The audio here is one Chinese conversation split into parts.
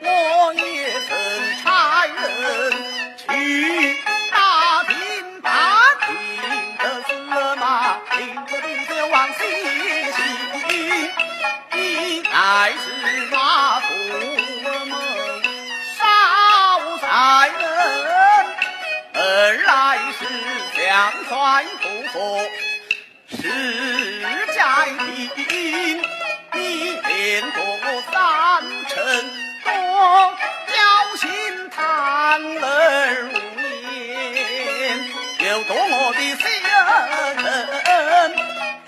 我也曾差人去打听打听，可司马领着兵将往西行，你乃是马驸马少才人，二来是将帅不服。多交心堂儿无言，又多我的先人，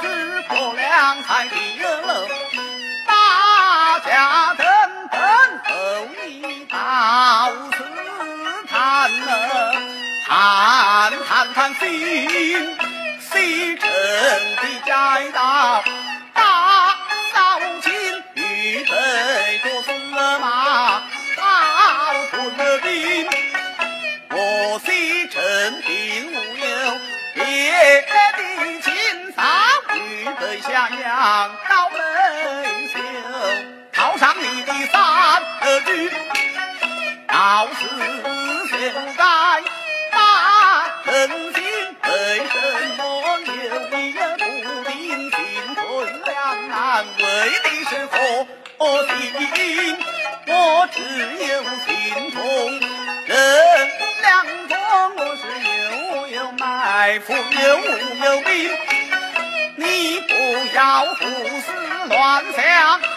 只破两台的楼，大家等等候你到此看了，探探探心。西城的街道，下娘高眉秀，套上你的三个句，到此就该把人心为什么有一土定进退两难？为的是佛心，我只有心痛人两中，我是又有埋伏又有兵，幻想。